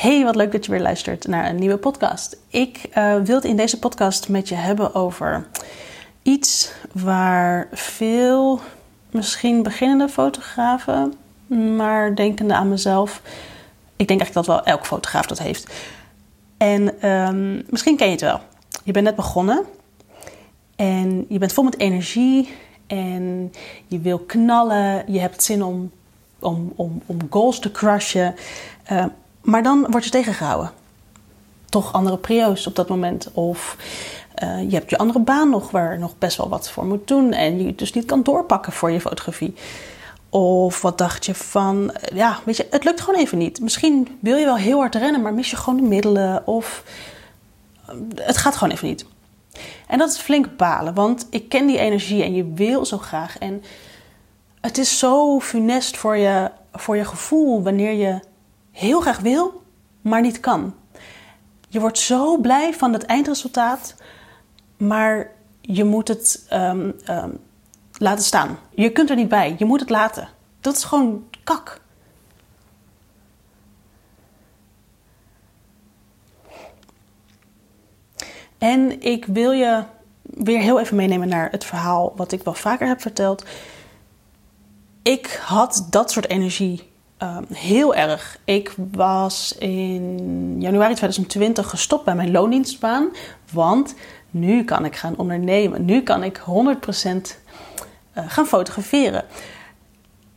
Hey, wat leuk dat je weer luistert naar een nieuwe podcast. Ik uh, wil het in deze podcast met je hebben over iets waar veel misschien beginnende fotografen, maar denkende aan mezelf, ik denk eigenlijk dat wel elk fotograaf dat heeft. En um, misschien ken je het wel. Je bent net begonnen en je bent vol met energie en je wil knallen. Je hebt zin om, om, om, om goals te crushen. Uh, maar dan word je tegengehouden. Toch andere prio's op dat moment. Of uh, je hebt je andere baan nog waar nog best wel wat voor moet doen. En je dus niet kan doorpakken voor je fotografie. Of wat dacht je van, ja, weet je, het lukt gewoon even niet. Misschien wil je wel heel hard rennen, maar mis je gewoon de middelen. Of het gaat gewoon even niet. En dat is flink balen, want ik ken die energie en je wil zo graag. En het is zo funest voor je, voor je gevoel wanneer je heel graag wil, maar niet kan. Je wordt zo blij van het eindresultaat, maar je moet het um, um, laten staan. Je kunt er niet bij, je moet het laten. Dat is gewoon kak. En ik wil je weer heel even meenemen naar het verhaal wat ik wel vaker heb verteld. Ik had dat soort energie um, heel erg. Ik was in januari 2020 gestopt bij mijn loondienstbaan. Want nu kan ik gaan ondernemen. Nu kan ik 100% uh, eh, gaan fotograferen.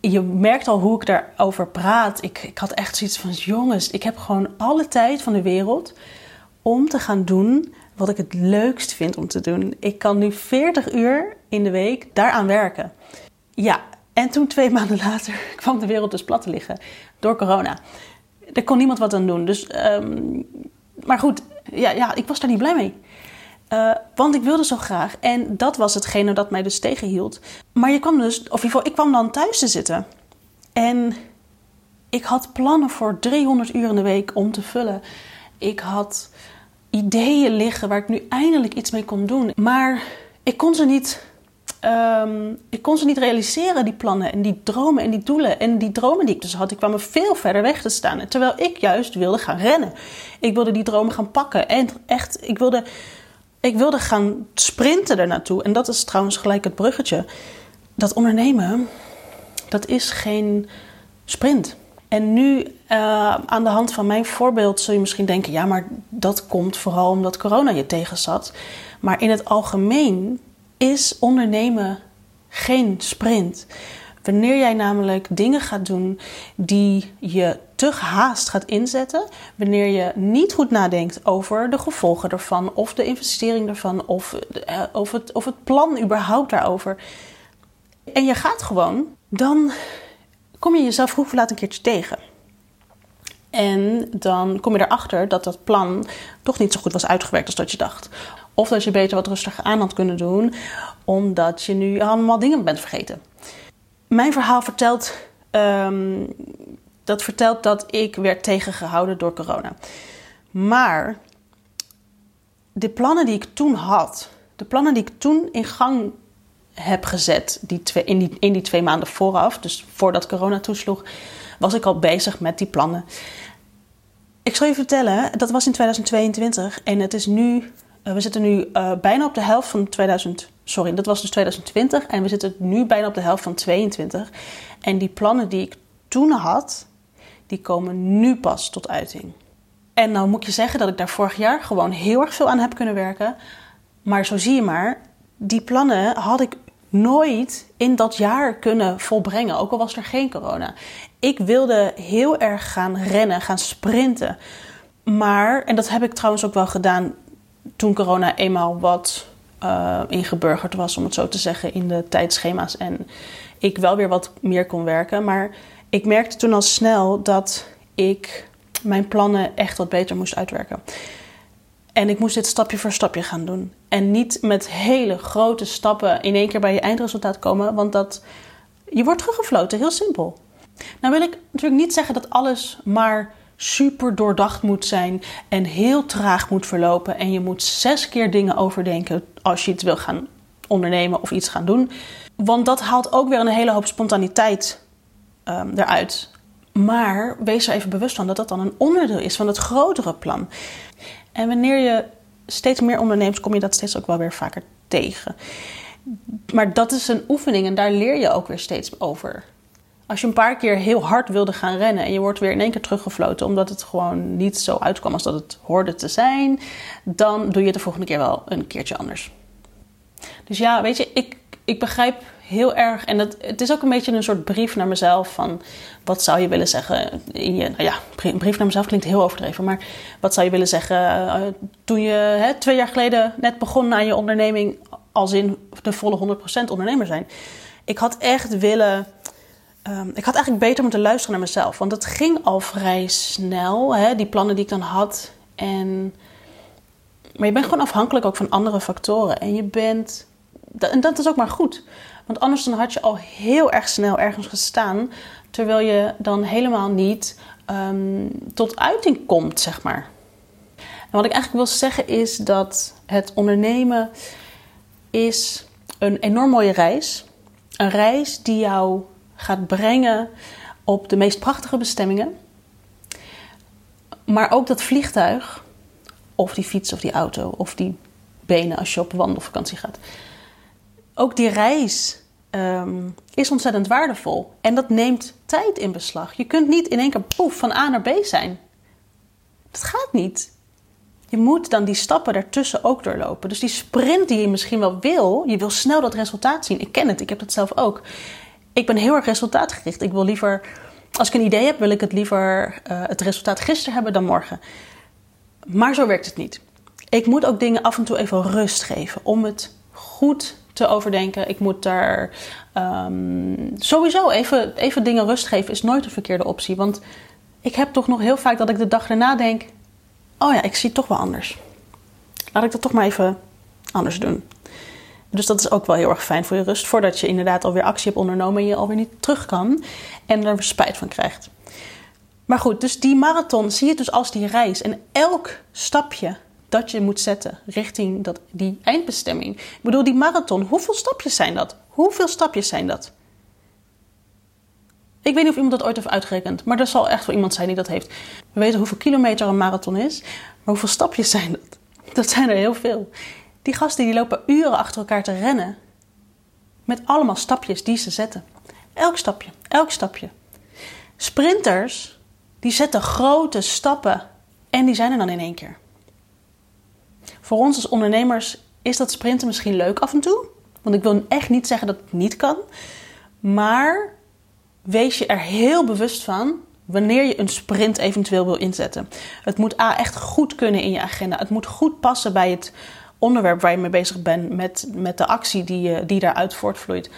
Je merkt al hoe ik daarover praat. Ik, ik had echt zoiets van: jongens, ik heb gewoon alle tijd van de wereld om te gaan doen wat ik het leukst vind om te doen. Ik kan nu 40 uur in de week daaraan werken. Ja, en toen twee maanden later kwam de wereld dus plat te liggen door corona. Er kon niemand wat aan doen. Dus, um, maar goed, ja, ja, ik was daar niet blij mee. Uh, want ik wilde zo graag. En dat was hetgene dat mij dus tegenhield. Maar je kwam dus, of in ik kwam dan thuis te zitten. En ik had plannen voor 300 uur in de week om te vullen. Ik had ideeën liggen waar ik nu eindelijk iets mee kon doen. Maar ik kon ze niet Um, ik kon ze niet realiseren, die plannen en die dromen en die doelen. En die dromen die ik dus had, die kwamen veel verder weg te staan. Terwijl ik juist wilde gaan rennen. Ik wilde die dromen gaan pakken. En echt, ik wilde, ik wilde gaan sprinten ernaartoe. En dat is trouwens gelijk het bruggetje. Dat ondernemen, dat is geen sprint. En nu, uh, aan de hand van mijn voorbeeld, zul je misschien denken: ja, maar dat komt vooral omdat corona je tegenzat. Maar in het algemeen is ondernemen geen sprint. Wanneer jij namelijk dingen gaat doen die je te haast gaat inzetten, wanneer je niet goed nadenkt over de gevolgen ervan, of de investering ervan, of, of, het, of het plan überhaupt daarover, en je gaat gewoon, dan kom je jezelf vroeg of laat een keertje tegen. En dan kom je erachter dat dat plan toch niet zo goed was uitgewerkt als dat je dacht. Of dat je beter wat rustiger aan had kunnen doen, omdat je nu allemaal dingen bent vergeten. Mijn verhaal vertelt, um, dat vertelt dat ik werd tegengehouden door corona. Maar de plannen die ik toen had, de plannen die ik toen in gang heb gezet, die twee, in, die, in die twee maanden vooraf, dus voordat corona toesloeg, was ik al bezig met die plannen. Ik zal je vertellen, dat was in 2022 en het is nu uh, we zitten nu uh, bijna op de helft van 2000. Sorry, dat was dus 2020. En we zitten nu bijna op de helft van 22. En die plannen die ik toen had, die komen nu pas tot uiting. En nou moet je zeggen dat ik daar vorig jaar gewoon heel erg veel aan heb kunnen werken. Maar zo zie je maar, die plannen had ik nooit in dat jaar kunnen volbrengen, ook al was er geen corona. Ik wilde heel erg gaan rennen, gaan sprinten. Maar, en dat heb ik trouwens ook wel gedaan toen corona eenmaal wat uh, ingeburgerd was, om het zo te zeggen, in de tijdschema's. En ik wel weer wat meer kon werken. Maar ik merkte toen al snel dat ik mijn plannen echt wat beter moest uitwerken. En ik moest dit stapje voor stapje gaan doen. En niet met hele grote stappen in één keer bij je eindresultaat komen, want dat, je wordt teruggefloten, heel simpel. Nou wil ik natuurlijk niet zeggen dat alles maar super doordacht moet zijn en heel traag moet verlopen. En je moet zes keer dingen overdenken als je iets wil gaan ondernemen of iets gaan doen. Want dat haalt ook weer een hele hoop spontaniteit um, eruit. Maar wees er even bewust van dat dat dan een onderdeel is van het grotere plan. En wanneer je steeds meer onderneemt, kom je dat steeds ook wel weer vaker tegen. Maar dat is een oefening en daar leer je ook weer steeds over. Als je een paar keer heel hard wilde gaan rennen en je wordt weer in één keer teruggefloten omdat het gewoon niet zo uitkwam als dat het hoorde te zijn, dan doe je het de volgende keer wel een keertje anders. Dus ja, weet je, ik, ik begrijp heel erg. En dat, het is ook een beetje een soort brief naar mezelf. Van wat zou je willen zeggen in. Nou ja, een brief naar mezelf klinkt heel overdreven. Maar wat zou je willen zeggen uh, toen je hè, twee jaar geleden net begon aan je onderneming. Als in de volle 100% ondernemer zijn. Ik had echt willen. Um, ik had eigenlijk beter moeten luisteren naar mezelf. Want het ging al vrij snel, hè, die plannen die ik dan had. En, maar je bent gewoon afhankelijk ook van andere factoren. En je bent. En dat is ook maar goed. Want anders dan had je al heel erg snel ergens gestaan, terwijl je dan helemaal niet um, tot uiting komt, zeg maar. Wat ik eigenlijk wil zeggen is dat het ondernemen is een enorm mooie reis. Een reis die jou gaat brengen op de meest prachtige bestemmingen. Maar ook dat vliegtuig, of die fiets of die auto, of die benen als je op wandelvakantie gaat. Ook die reis um, is ontzettend waardevol. En dat neemt tijd in beslag. Je kunt niet in één keer poef van A naar B zijn. Dat gaat niet. Je moet dan die stappen daartussen ook doorlopen. Dus die sprint die je misschien wel wil, je wil snel dat resultaat zien. Ik ken het, ik heb dat zelf ook. Ik ben heel erg resultaatgericht. Ik wil liever, als ik een idee heb, wil ik het liever uh, het resultaat gisteren hebben dan morgen. Maar zo werkt het niet. Ik moet ook dingen af en toe even rust geven om het goed te overdenken. Ik moet daar um, sowieso even, even dingen rust geven, is nooit een verkeerde optie. Want ik heb toch nog heel vaak dat ik de dag erna denk: oh ja, ik zie het toch wel anders. Laat ik dat toch maar even anders doen. Dus dat is ook wel heel erg fijn voor je rust. Voordat je inderdaad alweer actie hebt ondernomen en je alweer niet terug kan. En er spijt van krijgt. Maar goed, dus die marathon zie je dus als die reis. En elk stapje dat je moet zetten richting dat, die eindbestemming. Ik bedoel, die marathon, hoeveel stapjes zijn dat? Hoeveel stapjes zijn dat? Ik weet niet of iemand dat ooit heeft uitgerekend, maar er zal echt wel iemand zijn die dat heeft. We weten hoeveel kilometer een marathon is, maar hoeveel stapjes zijn dat? Dat zijn er heel veel. Die gasten die lopen uren achter elkaar te rennen. Met allemaal stapjes die ze zetten. Elk stapje, elk stapje. Sprinters, die zetten grote stappen en die zijn er dan in één keer. Voor ons als ondernemers is dat sprinten misschien leuk af en toe. Want ik wil echt niet zeggen dat het niet kan. Maar wees je er heel bewust van wanneer je een sprint eventueel wil inzetten. Het moet A, echt goed kunnen in je agenda. Het moet goed passen bij het onderwerp waar je mee bezig bent, met, met de actie die, die daaruit voortvloeit.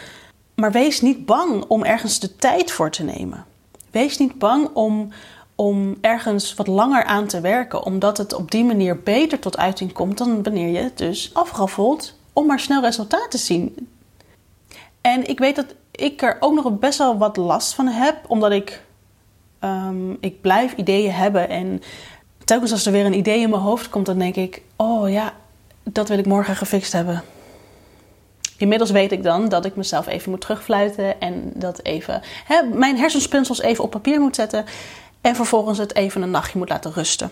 Maar wees niet bang om ergens de tijd voor te nemen. Wees niet bang om om ergens wat langer aan te werken, omdat het op die manier beter tot uiting komt dan wanneer je het dus afraffelt om maar snel resultaat te zien. En ik weet dat ik er ook nog best wel wat last van heb, omdat ik, um, ik blijf ideeën hebben en telkens als er weer een idee in mijn hoofd komt, dan denk ik, oh ja, dat wil ik morgen gefixt hebben. Inmiddels weet ik dan dat ik mezelf even moet terugfluiten en dat even hè, mijn hersenspinsels even op papier moet zetten en vervolgens het even een nachtje moet laten rusten.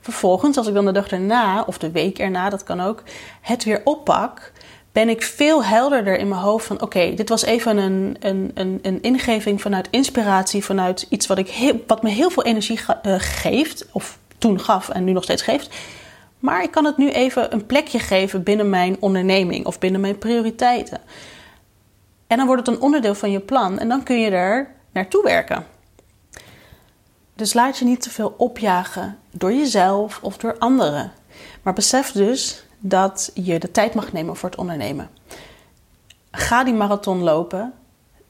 Vervolgens, als ik dan de dag erna of de week erna, dat kan ook, het weer oppak, ben ik veel helderder in mijn hoofd van: oké, dit was even een, een, een, een, ingeving vanuit inspiratie, vanuit iets wat, ik wat me heel veel energie uh, geeft, of toen gaf en nu nog steeds geeft. Maar ik kan het nu even een plekje geven binnen mijn onderneming of binnen mijn prioriteiten. En dan wordt het een onderdeel van je plan en dan kun je er naartoe werken. Dus laat je niet te veel opjagen door jezelf of door anderen. Maar besef dus dat je de tijd mag nemen voor het ondernemen. Ga die marathon lopen.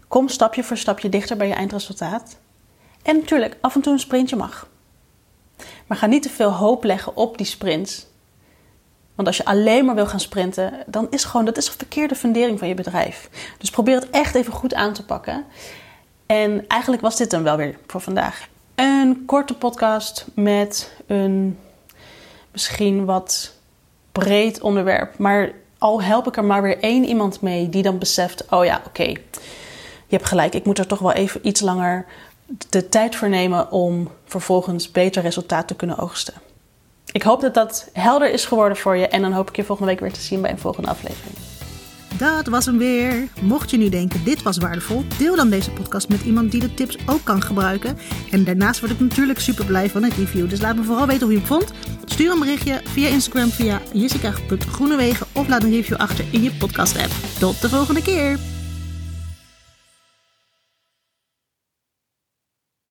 Kom stapje voor stapje dichter bij je eindresultaat. En natuurlijk, af en toe een sprintje mag. Maar ga niet te veel hoop leggen op die sprints. Want als je alleen maar wil gaan sprinten, dan is gewoon dat is een verkeerde fundering van je bedrijf. Dus probeer het echt even goed aan te pakken. En eigenlijk was dit dan wel weer voor vandaag. Een korte podcast met een misschien wat breed onderwerp. Maar al help ik er maar weer één iemand mee die dan beseft: oh ja, oké, je hebt gelijk, ik moet er toch wel even iets langer de tijd voor nemen om vervolgens beter resultaat te kunnen oogsten. Ik hoop dat dat helder is geworden voor je en dan hoop ik je volgende week weer te zien bij een volgende aflevering. Dat was hem weer. Mocht je nu denken dit was waardevol, deel dan deze podcast met iemand die de tips ook kan gebruiken. En daarnaast word ik natuurlijk super blij van een review. Dus laat me vooral weten hoe je hem vond. Stuur een berichtje via Instagram via jessica.groenewegen of laat een review achter in je podcast app. Tot de volgende keer.